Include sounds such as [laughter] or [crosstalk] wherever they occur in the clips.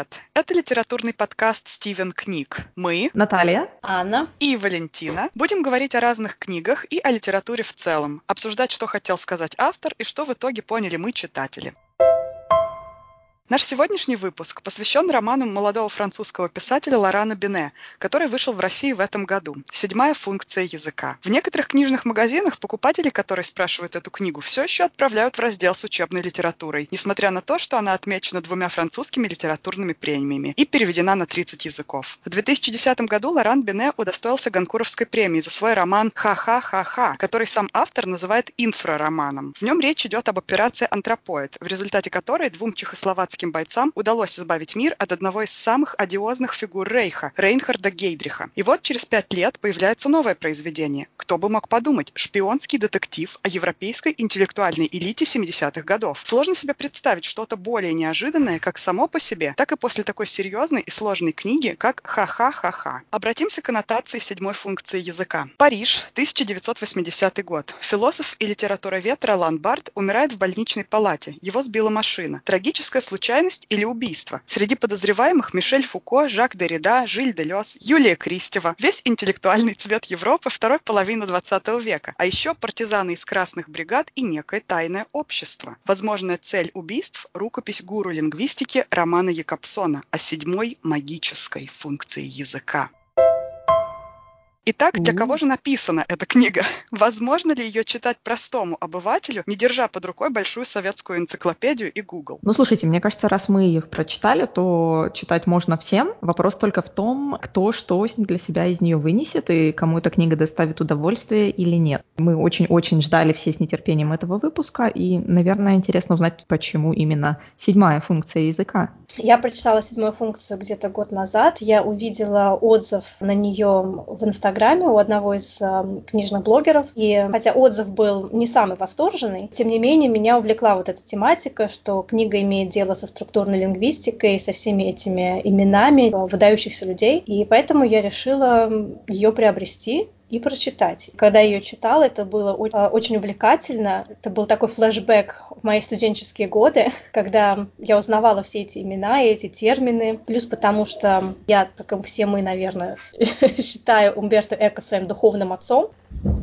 Привет! Это литературный подкаст «Стивен книг». Мы, Наталья, Анна и Валентина, будем говорить о разных книгах и о литературе в целом, обсуждать, что хотел сказать автор и что в итоге поняли мы, читатели. Наш сегодняшний выпуск посвящен роману молодого французского писателя Лорана Бене, который вышел в России в этом году. «Седьмая функция языка». В некоторых книжных магазинах покупатели, которые спрашивают эту книгу, все еще отправляют в раздел с учебной литературой, несмотря на то, что она отмечена двумя французскими литературными премиями и переведена на 30 языков. В 2010 году Лоран Бене удостоился Ганкуровской премии за свой роман «Ха-ха-ха-ха», который сам автор называет инфрароманом. В нем речь идет об операции «Антропоид», в результате которой двум чехословацким советским бойцам удалось избавить мир от одного из самых одиозных фигур Рейха – Рейнхарда Гейдриха. И вот через пять лет появляется новое произведение. Кто бы мог подумать? Шпионский детектив о европейской интеллектуальной элите 70-х годов. Сложно себе представить что-то более неожиданное как само по себе, так и после такой серьезной и сложной книги, как «Ха-ха-ха-ха». Обратимся к аннотации седьмой функции языка. Париж, 1980 год. Философ и литературовед Ролан Барт умирает в больничной палате. Его сбила машина. Трагическая случайность случайность или убийство. Среди подозреваемых Мишель Фуко, Жак Derrida, Жиль Делес, Юлия Кристева. Весь интеллектуальный цвет Европы второй половины 20 века. А еще партизаны из красных бригад и некое тайное общество. Возможная цель убийств – рукопись гуру лингвистики Романа Якобсона о седьмой магической функции языка. Итак, для кого же написана эта книга? [laughs] Возможно ли ее читать простому обывателю, не держа под рукой большую советскую энциклопедию и Google? Ну, слушайте, мне кажется, раз мы их прочитали, то читать можно всем. Вопрос только в том, кто что для себя из нее вынесет и кому эта книга доставит удовольствие или нет. Мы очень-очень ждали все с нетерпением этого выпуска, и, наверное, интересно узнать, почему именно седьмая функция языка. Я прочитала седьмую функцию где-то год назад. Я увидела отзыв на нее в Инстаграме Инстаграме у одного из э, книжных блогеров. И хотя отзыв был не самый восторженный, тем не менее меня увлекла вот эта тематика, что книга имеет дело со структурной лингвистикой, со всеми этими именами выдающихся людей. И поэтому я решила ее приобрести и прочитать. Когда я ее читала, это было а, очень увлекательно. Это был такой флешбэк в мои студенческие годы, [laughs] когда я узнавала все эти имена и эти термины. Плюс потому, что я, как и все мы, наверное, [laughs] считаю Умберто Эко своим духовным отцом.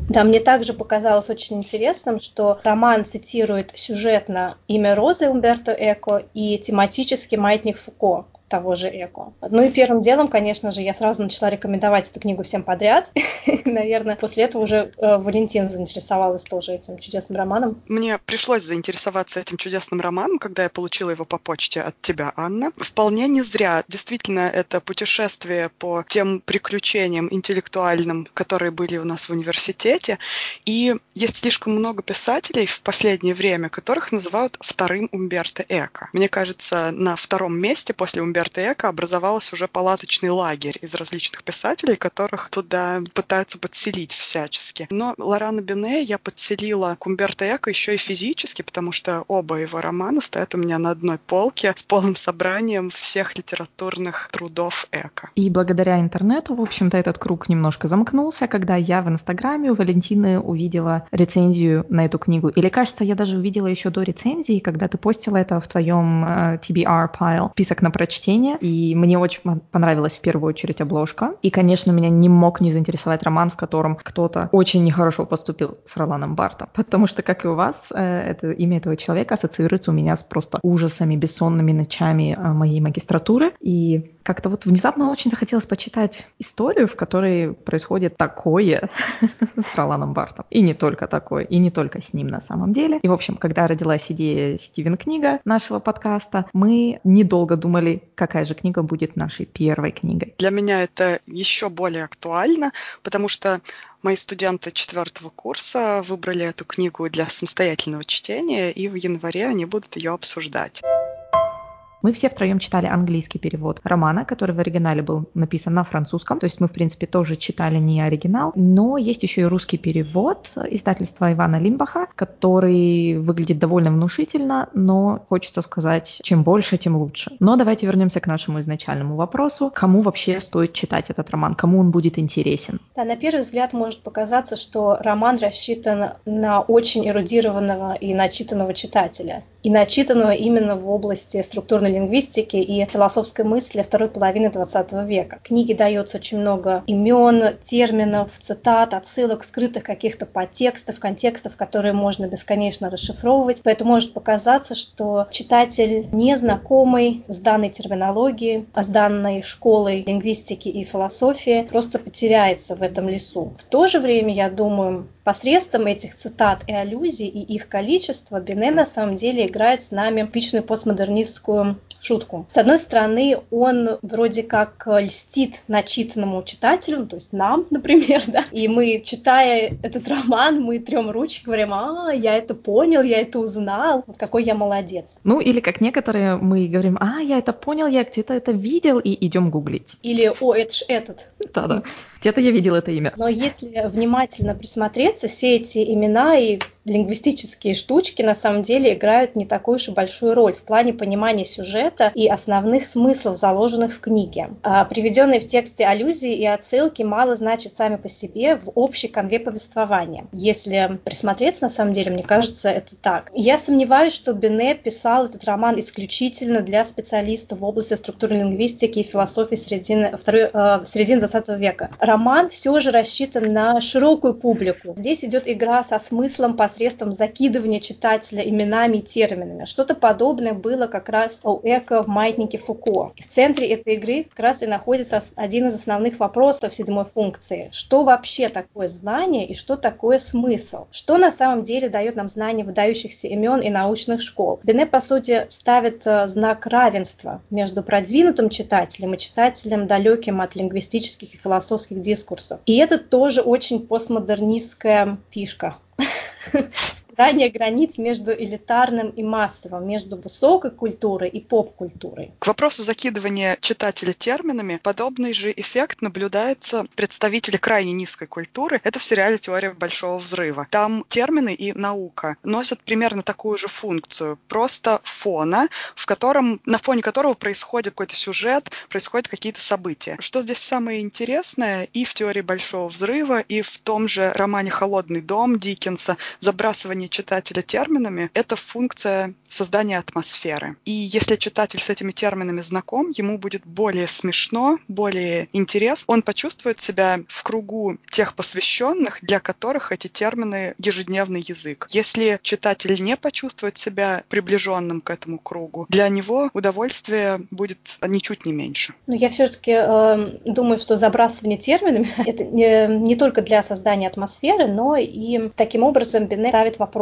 Да, мне также показалось очень интересным, что роман цитирует сюжетно имя Розы Умберто Эко и тематически маятник Фуко того же Эко. Ну и первым делом, конечно же, я сразу начала рекомендовать эту книгу всем подряд. [laughs] Наверное, после этого уже э, Валентина заинтересовалась тоже этим чудесным романом. Мне пришлось заинтересоваться этим чудесным романом, когда я получила его по почте от тебя, Анна. Вполне не зря. Действительно, это путешествие по тем приключениям интеллектуальным, которые были у нас в университете. И есть слишком много писателей в последнее время, которых называют вторым Умберто Эко. Мне кажется, на втором месте после Умберто Умберто Эко образовалась уже палаточный лагерь из различных писателей, которых туда пытаются подселить всячески. Но Лорана Бене я подселила к Умберто Эко еще и физически, потому что оба его романа стоят у меня на одной полке с полным собранием всех литературных трудов Эко. И благодаря интернету, в общем-то, этот круг немножко замкнулся, когда я в Инстаграме у Валентины увидела рецензию на эту книгу. Или, кажется, я даже увидела еще до рецензии, когда ты постила это в твоем TBR pile, список на прочтение чтения, и мне очень понравилась в первую очередь обложка. И, конечно, меня не мог не заинтересовать роман, в котором кто-то очень нехорошо поступил с Роланом Бартом. Потому что, как и у вас, э, это имя этого человека ассоциируется у меня с просто ужасами, бессонными ночами э, моей магистратуры. И как-то вот внезапно очень захотелось почитать историю, в которой происходит такое [laughs] с Роланом Бартом. И не только такое, и не только с ним на самом деле. И, в общем, когда родилась идея Стивен Книга нашего подкаста, мы недолго думали, какая же книга будет нашей первой книгой. Для меня это еще более актуально, потому что мои студенты четвертого курса выбрали эту книгу для самостоятельного чтения, и в январе они будут ее обсуждать. Мы все втроем читали английский перевод романа, который в оригинале был написан на французском. То есть мы, в принципе, тоже читали не оригинал. Но есть еще и русский перевод издательства Ивана Лимбаха, который выглядит довольно внушительно, но хочется сказать, чем больше, тем лучше. Но давайте вернемся к нашему изначальному вопросу. Кому вообще стоит читать этот роман? Кому он будет интересен? Да, на первый взгляд может показаться, что роман рассчитан на очень эрудированного и начитанного читателя. И начитанного именно в области структурной структурной лингвистики и философской мысли второй половины XX века. В книге дается очень много имен, терминов, цитат, отсылок, скрытых каких-то подтекстов, контекстов, которые можно бесконечно расшифровывать. Поэтому может показаться, что читатель незнакомый с данной терминологией, а с данной школой лингвистики и философии просто потеряется в этом лесу. В то же время, я думаю, посредством этих цитат и аллюзий и их количества Бене на самом деле играет с нами типичную постмодернистскую шутку. С одной стороны, он вроде как льстит начитанному читателю, то есть нам, [laughs] например, да, и мы, читая этот роман, мы трем ручки, говорим, а, я это понял, я это узнал, вот какой я молодец. Ну, или как некоторые, мы говорим, а, я это понял, я где-то это видел, и идем гуглить. Или, о, это ж этот. Да-да. Где-то я видел это имя. Но если внимательно присмотреться, все эти имена и лингвистические штучки на самом деле играют не такую уж и большую роль в плане понимания сюжета и основных смыслов, заложенных в книге. А приведенные в тексте аллюзии и отсылки мало значат сами по себе в общей конве повествования. Если присмотреться, на самом деле, мне кажется, это так. Я сомневаюсь, что Бене писал этот роман исключительно для специалистов в области структурной лингвистики и философии середины, второй, э, середины 20 века. Роман все же рассчитан на широкую публику. Здесь идет игра со смыслом посредством закидывания читателя именами и терминами. Что-то подобное было как раз у Эко в «Маятнике Фуко». В центре этой игры как раз и находится один из основных вопросов седьмой функции. Что вообще такое знание и что такое смысл? Что на самом деле дает нам знание выдающихся имен и научных школ? Бене, по сути, ставит э, знак равенства между продвинутым читателем и читателем, далеким от лингвистических и философских дискурсов. И это тоже очень постмодернистская фишка [laughs] стирание границ между элитарным и массовым, между высокой культурой и поп-культурой. К вопросу закидывания читателя терминами, подобный же эффект наблюдается представители крайне низкой культуры. Это в сериале «Теория большого взрыва». Там термины и наука носят примерно такую же функцию, просто фона, в котором, на фоне которого происходит какой-то сюжет, происходят какие-то события. Что здесь самое интересное и в «Теории большого взрыва», и в том же романе «Холодный дом» Диккенса, забрасывание читателя терминами – это функция создания атмосферы. И если читатель с этими терминами знаком, ему будет более смешно, более интересно. Он почувствует себя в кругу тех посвященных, для которых эти термины – ежедневный язык. Если читатель не почувствует себя приближенным к этому кругу, для него удовольствие будет ничуть не меньше. Но я все-таки э, думаю, что забрасывание терминами – [laughs] это не, не только для создания атмосферы, но и таким образом Бене ставит вопрос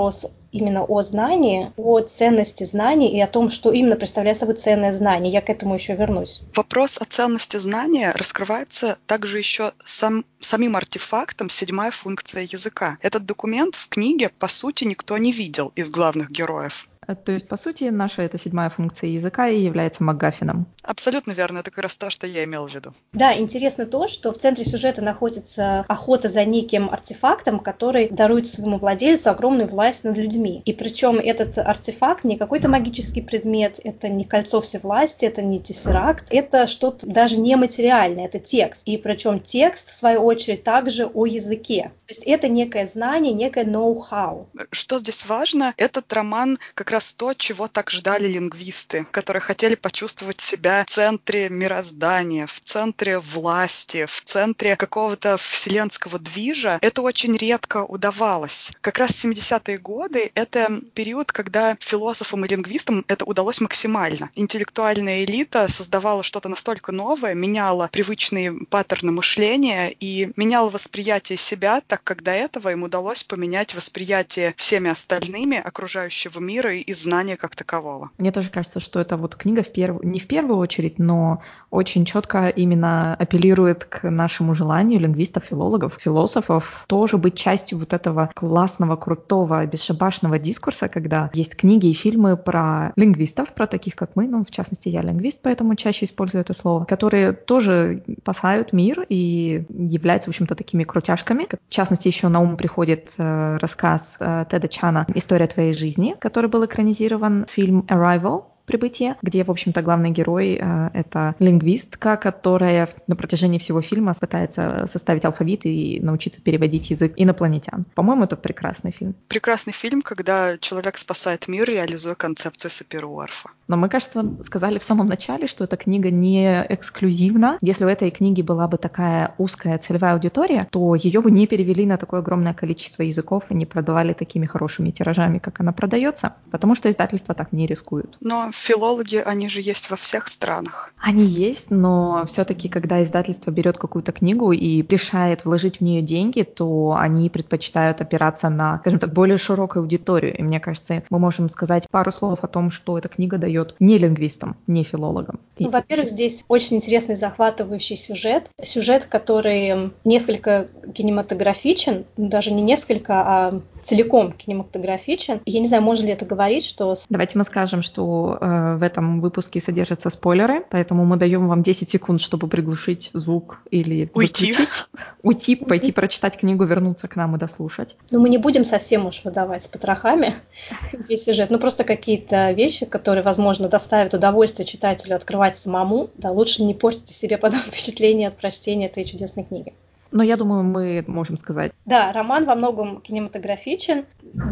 именно о знании, о ценности знаний и о том, что именно представляет собой ценное знание. Я к этому еще вернусь. Вопрос о ценности знания раскрывается также еще сам, самим артефактом седьмая функция языка. Этот документ в книге, по сути, никто не видел из главных героев. Э, то есть, по сути, наша эта седьмая функция языка и является МакГаффином. Абсолютно верно, это как раз то, что я имел в виду. Да, интересно то, что в центре сюжета находится охота за неким артефактом, который дарует своему владельцу огромную власть над людьми. И причем этот артефакт не какой-то магический предмет, это не кольцо всевласти, это не тессеракт, это что-то даже нематериальное, это текст. И причем текст, в свою очередь, также о языке. То есть это некое знание, некое ноу-хау. Что здесь важно, этот роман как раз то, чего так ждали лингвисты, которые хотели почувствовать себя в центре мироздания, в центре власти, в центре какого-то вселенского движа. Это очень редко удавалось. Как раз 70-е годы — это период, когда философам и лингвистам это удалось максимально. Интеллектуальная элита создавала что-то настолько новое, меняла привычные паттерны мышления и меняла восприятие себя, так как до этого им удалось поменять восприятие всеми остальными окружающего мира и знания как такового. Мне тоже кажется, что эта вот книга в перв... не в первую очередь, но очень четко именно апеллирует к нашему желанию лингвистов, филологов, философов тоже быть частью вот этого классного, крутого, бесшабашного дискурса, когда есть книги и фильмы про лингвистов, про таких, как мы, ну, в частности, я лингвист, поэтому чаще использую это слово, которые тоже спасают мир и являются, в общем-то, такими крутяшками. В частности, еще на ум приходит э, рассказ э, Теда Чана «История твоей жизни», который был экранизирован фильм Arrival, «Прибытие», где, в общем-то, главный герой э, — это лингвистка, которая на протяжении всего фильма пытается составить алфавит и научиться переводить язык инопланетян. По-моему, это прекрасный фильм. Прекрасный фильм, когда человек спасает мир, реализуя концепцию Саперуарфа. Но мы, кажется, сказали в самом начале, что эта книга не эксклюзивна. Если у этой книги была бы такая узкая целевая аудитория, то ее бы не перевели на такое огромное количество языков и не продавали такими хорошими тиражами, как она продается, потому что издательства так не рискуют. Но филологи, они же есть во всех странах. Они есть, но все-таки, когда издательство берет какую-то книгу и решает вложить в нее деньги, то они предпочитают опираться на, скажем так, более широкую аудиторию. И мне кажется, мы можем сказать пару слов о том, что эта книга дает не лингвистам, не филологам. Ну, во-первых, здесь очень интересный захватывающий сюжет. Сюжет, который несколько кинематографичен, даже не несколько, а целиком кинематографичен. Я не знаю, можно ли это говорить, что... Давайте мы скажем, что э, в этом выпуске содержатся спойлеры, поэтому мы даем вам 10 секунд, чтобы приглушить звук или уйти, выключить, уйти, пойти прочитать книгу, вернуться к нам и дослушать. Ну, мы не будем совсем уж выдавать с потрохами [laughs] весь сюжет, ну просто какие-то вещи, которые, возможно, доставят удовольствие читателю открывать самому, да, лучше не портите себе потом [laughs] впечатление от прочтения этой чудесной книги. Но я думаю, мы можем сказать. Да, роман во многом кинематографичен.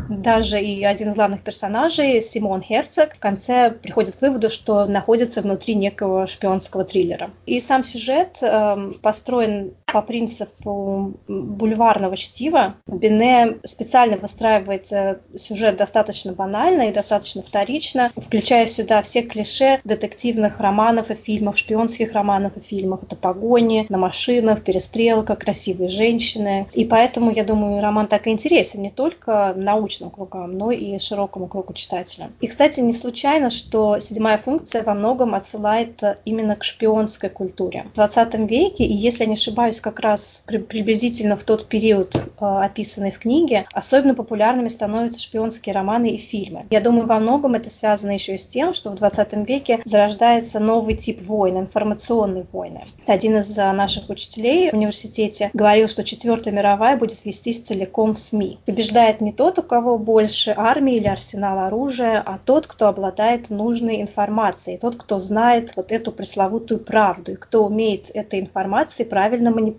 Даже и один из главных персонажей, Симон Херцог, в конце приходит к выводу, что находится внутри некого шпионского триллера. И сам сюжет э, построен по принципу бульварного чтива. Бене специально выстраивает э, сюжет достаточно банально и достаточно вторично, включая сюда все клише детективных романов и фильмов, шпионских романов и фильмов. Это погони на машинах, перестрелка, красивые женщины. И поэтому, я думаю, роман так и интересен не только научным кругам, но и широкому кругу читателя. И, кстати, не случайно, что седьмая функция во многом отсылает именно к шпионской культуре. В 20 веке, и если я не ошибаюсь, как раз приблизительно в тот период, э, описанный в книге, особенно популярными становятся шпионские романы и фильмы. Я думаю, во многом это связано еще и с тем, что в 20 веке зарождается новый тип войны, информационной войны. Один из э, наших учителей в университете говорил, что Четвертая мировая будет вестись целиком в СМИ. Побеждает не тот, у кого больше армии или арсенал оружия, а тот, кто обладает нужной информацией, тот, кто знает вот эту пресловутую правду и кто умеет этой информацией правильно манипулировать.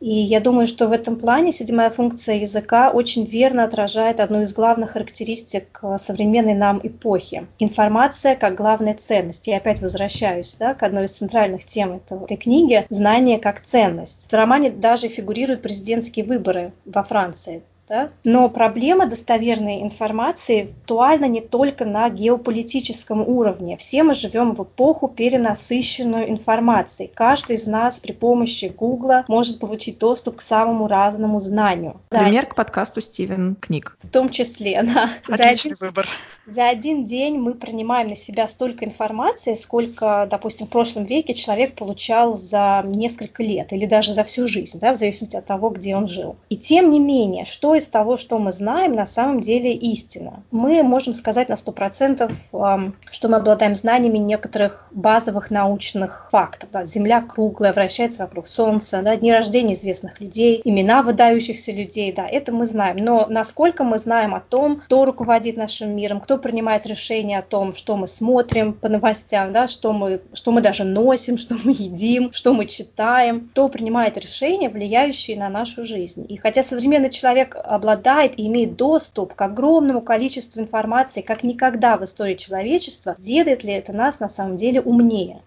И я думаю, что в этом плане седьмая функция языка очень верно отражает одну из главных характеристик современной нам эпохи. Информация как главная ценность. Я опять возвращаюсь да, к одной из центральных тем этой книги – знание как ценность. В романе даже фигурируют президентские выборы во Франции. Да? Но проблема достоверной информации актуальна не только на геополитическом уровне. Все мы живем в эпоху перенасыщенную информацией. Каждый из нас при помощи Гугла может получить доступ к самому разному знанию. Пример к подкасту Стивен Книг. В том числе, [laughs] да. Отличный за один, выбор. За один день мы принимаем на себя столько информации, сколько, допустим, в прошлом веке человек получал за несколько лет или даже за всю жизнь, да, в зависимости от того, где он жил. И тем не менее, из того, что мы знаем, на самом деле истина. Мы можем сказать на 100%, что мы обладаем знаниями некоторых базовых научных фактов. Да, Земля круглая, вращается вокруг Солнца, да, дни рождения известных людей, имена выдающихся людей, да, это мы знаем. Но насколько мы знаем о том, кто руководит нашим миром, кто принимает решения о том, что мы смотрим по новостям, да, что, мы, что мы даже носим, [laughs] что мы едим, что мы читаем, кто принимает решения, влияющие на нашу жизнь. И хотя современный человек обладает и имеет доступ к огромному количеству информации, как никогда в истории человечества, делает ли это нас на самом деле умнее?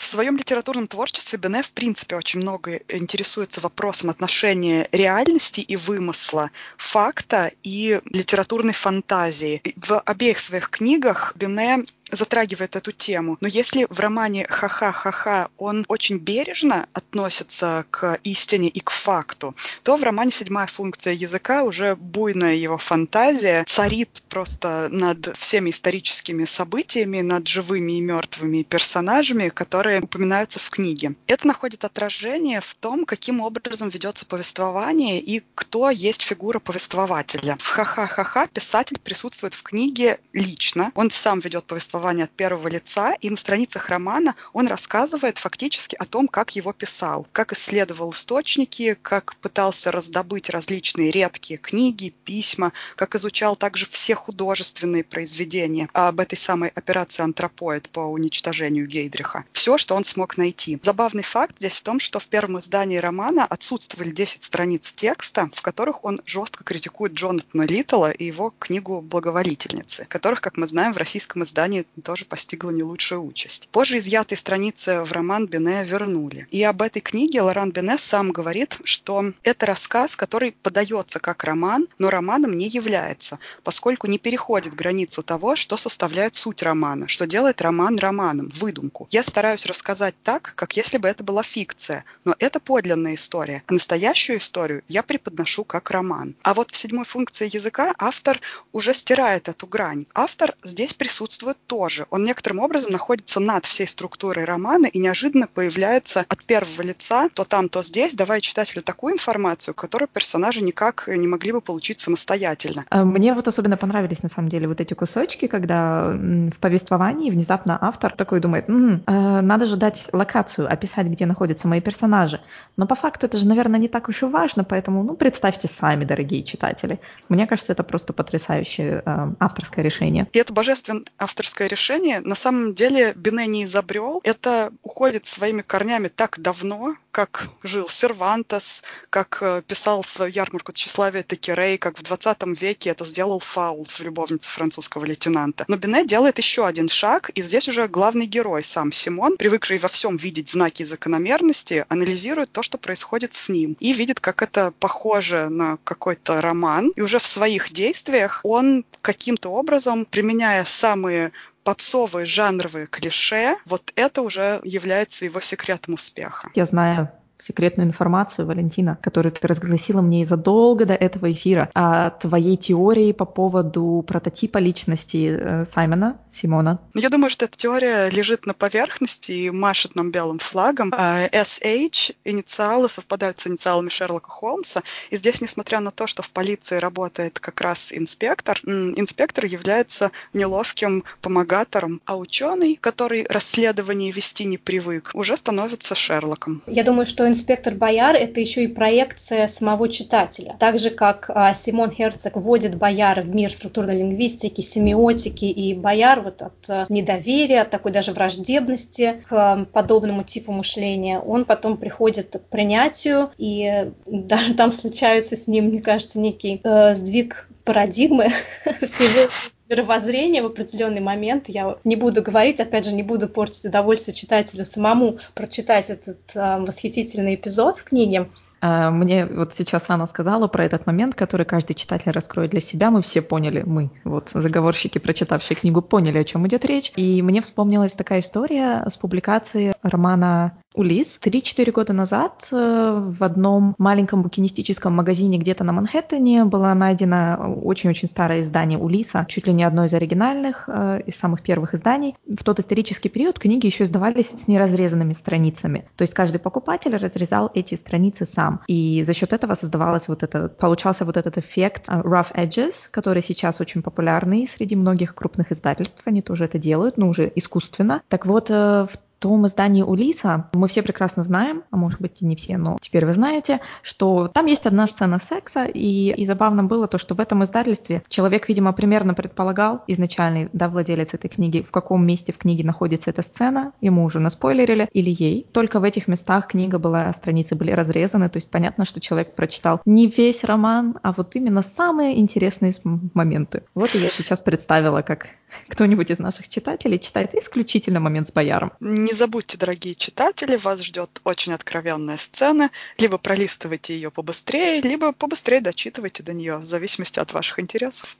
В своем литературном творчестве Бене, в принципе, очень много интересуется вопросом отношения реальности и вымысла, факта и литературной фантазии. В обеих своих книгах Бене затрагивает эту тему. Но если в романе «Ха-ха-ха-ха» он очень бережно относится к истине и к факту, то в романе «Седьмая функция языка» уже буйная его фантазия царит просто над всеми историческими событиями, над живыми и мертвыми персонажами, которые упоминаются в книге. Это находит отражение в том, каким образом ведется повествование и кто есть фигура повествователя. В «Ха-ха-ха-ха» писатель присутствует в книге лично, он сам ведет повествование повествование от первого лица, и на страницах романа он рассказывает фактически о том, как его писал, как исследовал источники, как пытался раздобыть различные редкие книги, письма, как изучал также все художественные произведения об этой самой операции «Антропоид» по уничтожению Гейдриха. Все, что он смог найти. Забавный факт здесь в том, что в первом издании романа отсутствовали 10 страниц текста, в которых он жестко критикует Джонатана Литтла и его книгу «Благоволительницы», которых, как мы знаем, в российском издании тоже постигла не лучшая участь. Позже изъятые страницы в роман Бене вернули. И об этой книге Лоран Бене сам говорит, что это рассказ, который подается как роман, но романом не является, поскольку не переходит границу того, что составляет суть романа, что делает роман романом, выдумку. Я стараюсь рассказать так, как если бы это была фикция, но это подлинная история. А настоящую историю я преподношу как роман. А вот в седьмой функции языка автор уже стирает эту грань. Автор здесь присутствует тоже. Он некоторым образом находится над всей структурой романа и неожиданно появляется от первого лица то там, то здесь, давая читателю такую информацию, которую персонажи никак не могли бы получить самостоятельно. А мне вот особенно понравились на самом деле вот эти кусочки, когда в повествовании внезапно автор такой думает, М, э, надо же дать локацию, описать, где находятся мои персонажи. Но по факту это же, наверное, не так уж и важно, поэтому, ну, представьте сами, дорогие читатели. Мне кажется, это просто потрясающее э, авторское решение. И это божественное авторское решение. На самом деле Бене не изобрел. Это уходит своими корнями так давно, как жил Сервантес, как э, писал свою ярмарку тщеславия Текерей, как в 20 веке это сделал Фаулс в «Любовнице французского лейтенанта». Но Бене делает еще один шаг, и здесь уже главный герой, сам Симон, привыкший во всем видеть знаки закономерности, анализирует то, что происходит с ним, и видит, как это похоже на какой-то роман, и уже в своих действиях он каким-то образом, применяя самые попсовые жанровые клише, вот это уже является его секретом успеха. Я знаю секретную информацию, Валентина, которую ты разгласила мне задолго до этого эфира, о твоей теории по поводу прототипа личности э, Саймона, Симона. Я думаю, что эта теория лежит на поверхности и машет нам белым флагом. SH, а, инициалы совпадают с инициалами Шерлока Холмса, и здесь, несмотря на то, что в полиции работает как раз инспектор, инспектор является неловким помогатором, а ученый, который расследование вести не привык, уже становится Шерлоком. Я думаю, что инспектор Бояр — это еще и проекция самого читателя. Так же, как а, Симон Херцог вводит Бояра в мир структурной лингвистики, семиотики, и Бояр вот от а, недоверия, от такой даже враждебности к а, подобному типу мышления, он потом приходит к принятию, и [laughs] даже там случаются с ним, мне кажется, некий э, сдвиг парадигмы [laughs] всего мировоззрения в определенный момент. Я не буду говорить, опять же, не буду портить удовольствие читателю самому прочитать этот э, восхитительный эпизод в книге. А, мне вот сейчас Анна сказала про этот момент, который каждый читатель раскроет для себя. Мы все поняли, мы, вот заговорщики, прочитавшие книгу, поняли, о чем идет речь. И мне вспомнилась такая история с публикации романа Улис. Три-четыре года назад э, в одном маленьком букинистическом магазине где-то на Манхэттене было найдено очень-очень старое издание Улиса, чуть ли не одно из оригинальных, э, из самых первых изданий. В тот исторический период книги еще издавались с неразрезанными страницами. То есть каждый покупатель разрезал эти страницы сам. И за счет этого создавалось вот это, получался вот этот эффект э, rough edges, который сейчас очень популярный среди многих крупных издательств. Они тоже это делают, но уже искусственно. Так вот, в том издании Улиса мы все прекрасно знаем, а может быть и не все, но теперь вы знаете, что там есть одна сцена секса, и, и забавно было то, что в этом издательстве человек, видимо, примерно предполагал, изначальный, да, владелец этой книги, в каком месте в книге находится эта сцена, ему уже наспойлерили, или ей. Только в этих местах книга была, страницы были разрезаны, то есть понятно, что человек прочитал не весь роман, а вот именно самые интересные моменты. Вот и я сейчас представила, как кто-нибудь из наших читателей читает исключительно момент с бояром. Не забудьте, дорогие читатели, вас ждет очень откровенная сцена. Либо пролистывайте ее побыстрее, либо побыстрее дочитывайте до нее, в зависимости от ваших интересов.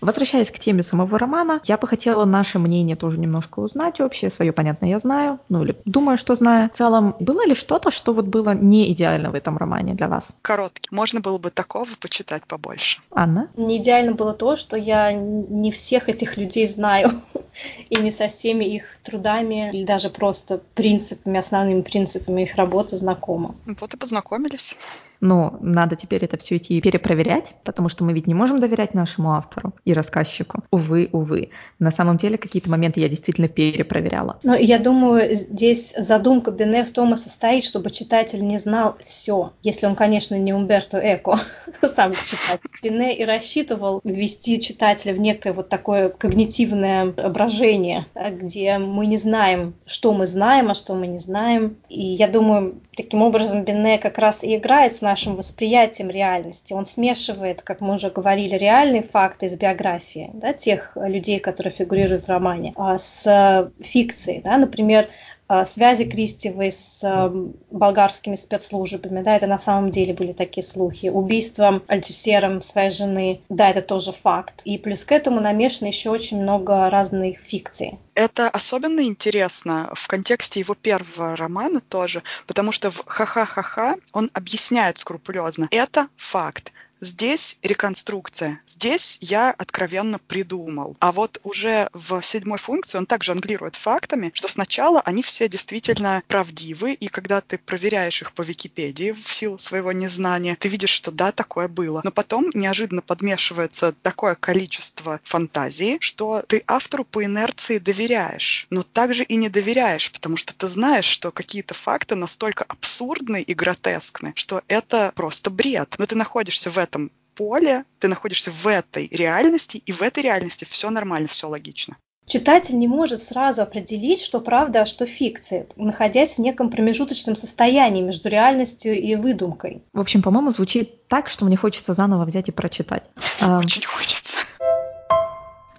Возвращаясь к теме самого романа, я бы хотела наше мнение тоже немножко узнать общее. Свое, понятно, я знаю, ну или думаю, что знаю. В целом, было ли что-то, что вот было не идеально в этом романе для вас? Короткий. Можно было бы такого почитать побольше. Анна? Не идеально было то, что я не всех этих людей знаю [laughs] и не со всеми их трудами или даже просто принципами, основными принципами их работы знакома. Вот и познакомились. Но надо теперь это все идти перепроверять, потому что мы ведь не можем доверять нашему автору и рассказчику. Увы, увы. На самом деле какие-то моменты я действительно перепроверяла. Но я думаю, здесь задумка Бене в том и состоит, чтобы читатель не знал все, если он, конечно, не Умберто Эко, [laughs] сам читатель. Бене и рассчитывал ввести читателя в некое вот такое когнитивное воображение, где мы не знаем, что мы знаем, а что мы не знаем. И я думаю, таким образом Бене как раз и играет с нашим восприятием реальности. Он смешивает, как мы уже говорили, реальные факты из биографии да, тех людей, которые фигурируют в романе, а, с фикцией. Да, например, связи Кристевой с болгарскими спецслужбами, да, это на самом деле были такие слухи. Убийство Альтюсером своей жены, да, это тоже факт. И плюс к этому намешано еще очень много разных фикций. Это особенно интересно в контексте его первого романа тоже, потому что в «Ха-ха-ха-ха» он объясняет скрупулезно. Это факт. Здесь реконструкция. Здесь я откровенно придумал. А вот уже в седьмой функции он также англирует фактами, что сначала они все действительно правдивы, и когда ты проверяешь их по Википедии в силу своего незнания, ты видишь, что да, такое было. Но потом неожиданно подмешивается такое количество фантазии, что ты автору по инерции доверяешь, но также и не доверяешь, потому что ты знаешь, что какие-то факты настолько абсурдны и гротескны, что это просто бред. Но ты находишься в этом поле, ты находишься в этой реальности, и в этой реальности все нормально, все логично. Читатель не может сразу определить, что правда, а что фикция, находясь в неком промежуточном состоянии между реальностью и выдумкой. В общем, по-моему, звучит так, что мне хочется заново взять и прочитать. [laughs] Очень хочется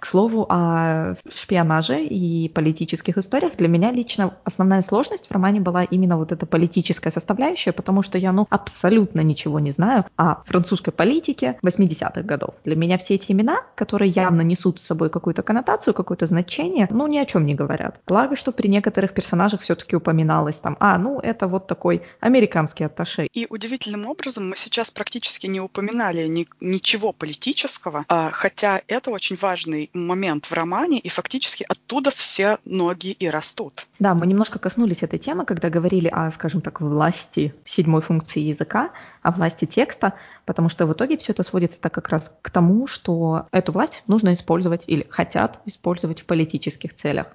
слову о шпионаже и политических историях, для меня лично основная сложность в романе была именно вот эта политическая составляющая, потому что я, ну, абсолютно ничего не знаю о французской политике 80-х годов. Для меня все эти имена, которые явно несут с собой какую-то коннотацию, какое-то значение, ну, ни о чем не говорят. Благо, что при некоторых персонажах все-таки упоминалось там, а, ну, это вот такой американский атташе. И удивительным образом мы сейчас практически не упоминали ни, ничего политического, а, хотя это очень важный момент в романе, и фактически оттуда все ноги и растут. Да, мы немножко коснулись этой темы, когда говорили о, скажем так, власти седьмой функции языка, о власти текста, потому что в итоге все это сводится так как раз к тому, что эту власть нужно использовать или хотят использовать в политических целях.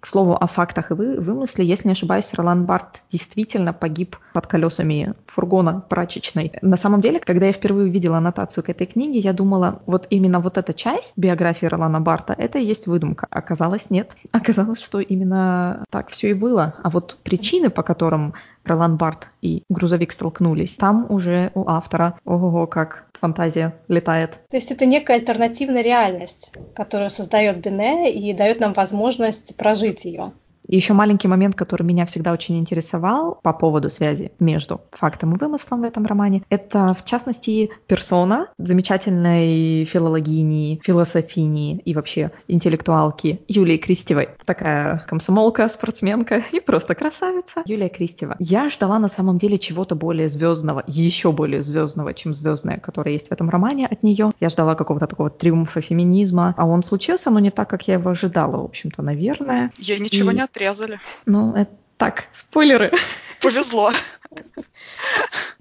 К слову о фактах и вы, вымысле, если не ошибаюсь, Ролан Барт действительно погиб под колесами фургона прачечной. На самом деле, когда я впервые увидела аннотацию к этой книге, я думала, вот именно вот эта часть биографии Ролана Барта, это и есть выдумка. Оказалось, нет. [laughs] Оказалось, что именно так все и было. А вот причины, по которым Ролан Барт и грузовик столкнулись, там уже у автора, ого, как фантазия летает. То есть это некая альтернативная реальность, которую создает Бене и дает нам возможность прожить ее. Еще маленький момент, который меня всегда очень интересовал по поводу связи между фактом и вымыслом в этом романе, это, в частности, персона замечательной филологини, философини и вообще интеллектуалки Юлии Кристевой. Такая комсомолка, спортсменка [laughs] и просто красавица. Юлия Кристева. Я ждала на самом деле чего-то более звездного, еще более звездного, чем звездное, которое есть в этом романе от нее. Я ждала какого-то такого триумфа феминизма, а он случился, но не так, как я его ожидала, в общем-то, наверное. Я ничего и... не отрезали. Ну, это так, спойлеры. Повезло.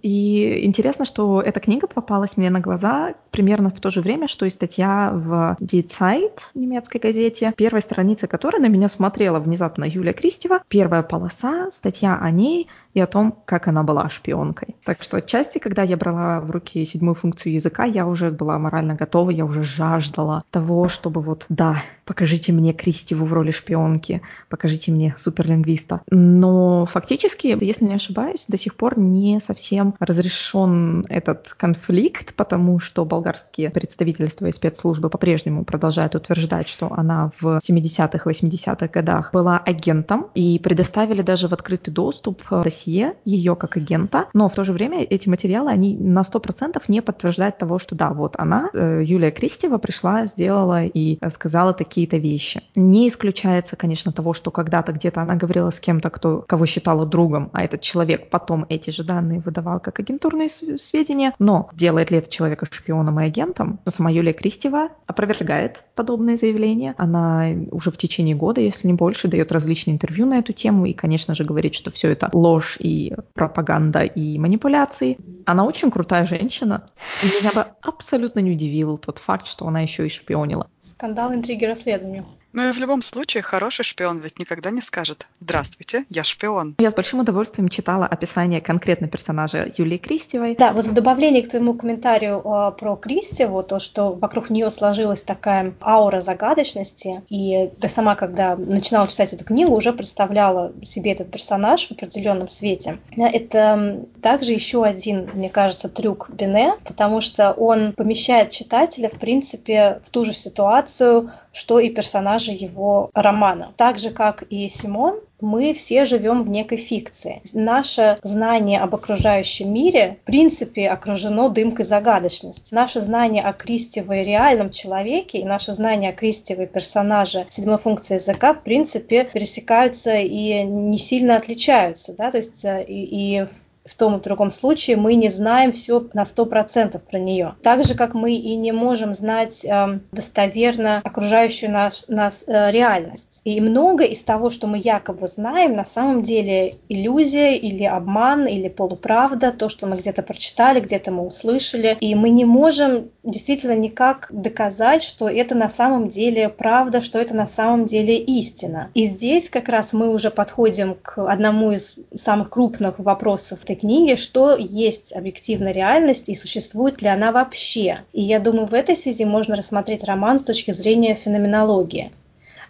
И интересно, что эта книга попалась мне на глаза примерно в то же время, что и статья в Die Zeit, немецкой газете, первой странице которой на меня смотрела внезапно Юлия Кристева. Первая полоса, статья о ней и о том, как она была шпионкой. Так что отчасти, когда я брала в руки седьмую функцию языка, я уже была морально готова, я уже жаждала того, чтобы вот, да, покажите мне Кристеву в роли шпионки, покажите мне суперлингвиста. Но фактически, если не ошибаюсь, до сих пор не совсем разрешен этот конфликт, потому что болгарские представительства и спецслужбы по-прежнему продолжают утверждать, что она в 70-х, 80-х годах была агентом и предоставили даже в открытый доступ досье ее как агента, но в то же время эти материалы, они на 100% не подтверждают того, что да, вот она, э, Юлия Кристева, пришла, сделала и сказала такие-то вещи. Не исключается, конечно, того, что когда-то где-то она говорила с кем-то, кто, кого считала другом, а этот человек потом эти же данные выдавал как агентурные сведения, но делает ли это человека шпионом и агентом? Сама Юлия Кристева опровергает подобные заявления. Она уже в течение года, если не больше, дает различные интервью на эту тему и, конечно же, говорит, что все это ложь и пропаганда, и манипуляции. Она очень крутая женщина. И меня бы абсолютно не удивил тот факт, что она еще и шпионила. Скандал, интриги, расследования. Ну и в любом случае, хороший шпион ведь никогда не скажет «Здравствуйте, я шпион». Я с большим удовольствием читала описание конкретно персонажа Юлии Кристевой. Да, вот в добавлении к твоему комментарию э, про Кристеву, то, что вокруг нее сложилась такая аура загадочности, и ты сама, когда начинала читать эту книгу, уже представляла себе этот персонаж в определенном свете. Это также еще один, мне кажется, трюк Бене, потому что он помещает читателя, в принципе, в ту же ситуацию, что и персонажи его романа. Так же, как и Симон, мы все живем в некой фикции. Наше знание об окружающем мире, в принципе, окружено дымкой загадочности. Наше знание о Кристевой реальном человеке и наше знание о Кристевой персонаже седьмой функции языка, в принципе, пересекаются и не сильно отличаются. Да? То есть э, и, и в в том и в другом случае мы не знаем все на 100% про нее. Так же, как мы и не можем знать э, достоверно окружающую наш, нас э, реальность. И много из того, что мы якобы знаем, на самом деле иллюзия или обман или полуправда, то, что мы где-то прочитали, где-то мы услышали. И мы не можем действительно никак доказать, что это на самом деле правда, что это на самом деле истина. И здесь как раз мы уже подходим к одному из самых крупных вопросов книги, что есть объективная реальность и существует ли она вообще. И я думаю, в этой связи можно рассмотреть роман с точки зрения феноменологии.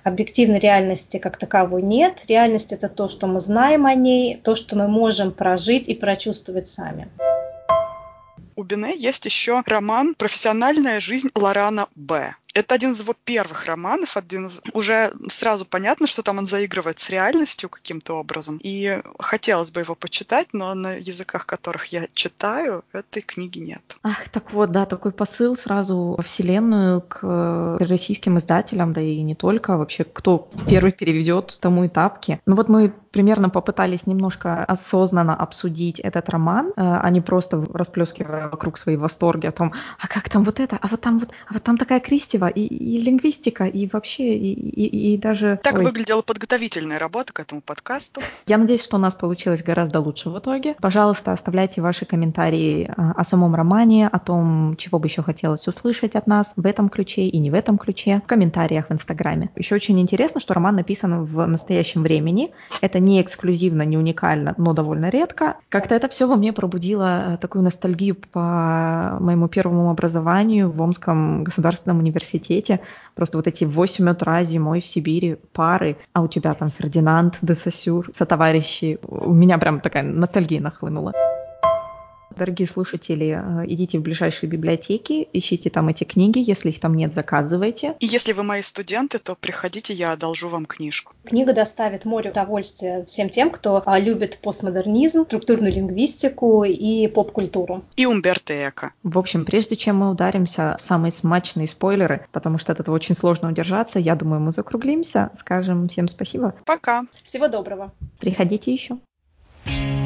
Объективной реальности как таковой нет. Реальность это то, что мы знаем о ней, то, что мы можем прожить и прочувствовать сами. У Бене есть еще роман «Профессиональная жизнь Лорана Б». Это один из его первых романов, один из... уже сразу понятно, что там он заигрывает с реальностью каким-то образом. И хотелось бы его почитать, но на языках, которых я читаю, этой книги нет. Ах, так вот, да, такой посыл сразу во вселенную к российским издателям, да и не только, вообще, кто первый переведет, тому и тапки. Ну вот мы примерно попытались немножко осознанно обсудить этот роман, э, а не просто расплескивая вокруг свои восторги о том, а как там вот это, а вот там вот, а вот там такая Кристева, и, и лингвистика, и вообще, и, и, и даже... Так Ой. выглядела подготовительная работа к этому подкасту. Я надеюсь, что у нас получилось гораздо лучше в итоге. Пожалуйста, оставляйте ваши комментарии а, о самом романе, о том, чего бы еще хотелось услышать от нас в этом ключе и не в этом ключе, в комментариях в Инстаграме. Еще очень интересно, что роман написан в настоящем времени. Это не эксклюзивно, не уникально, но довольно редко. Как-то это все во мне пробудило э, такую ностальгию по моему первому образованию в Омском государственном университете университете, просто вот эти в 8 утра зимой в Сибири пары, а у тебя там Фердинанд, де Сосюр, сотоварищи. У меня прям такая ностальгия нахлынула. Дорогие слушатели, э, идите в ближайшие библиотеки, ищите там эти книги, если их там нет, заказывайте. И если вы мои студенты, то приходите, я одолжу вам книжку. Книга доставит море удовольствия всем тем, кто а, любит постмодернизм, структурную лингвистику и поп-культуру. И Умберто Эко. В общем, прежде чем мы ударимся в самые смачные спойлеры, потому что от этого очень сложно удержаться, я думаю, мы закруглимся, скажем всем спасибо. Пока. Всего доброго. Приходите еще. thank you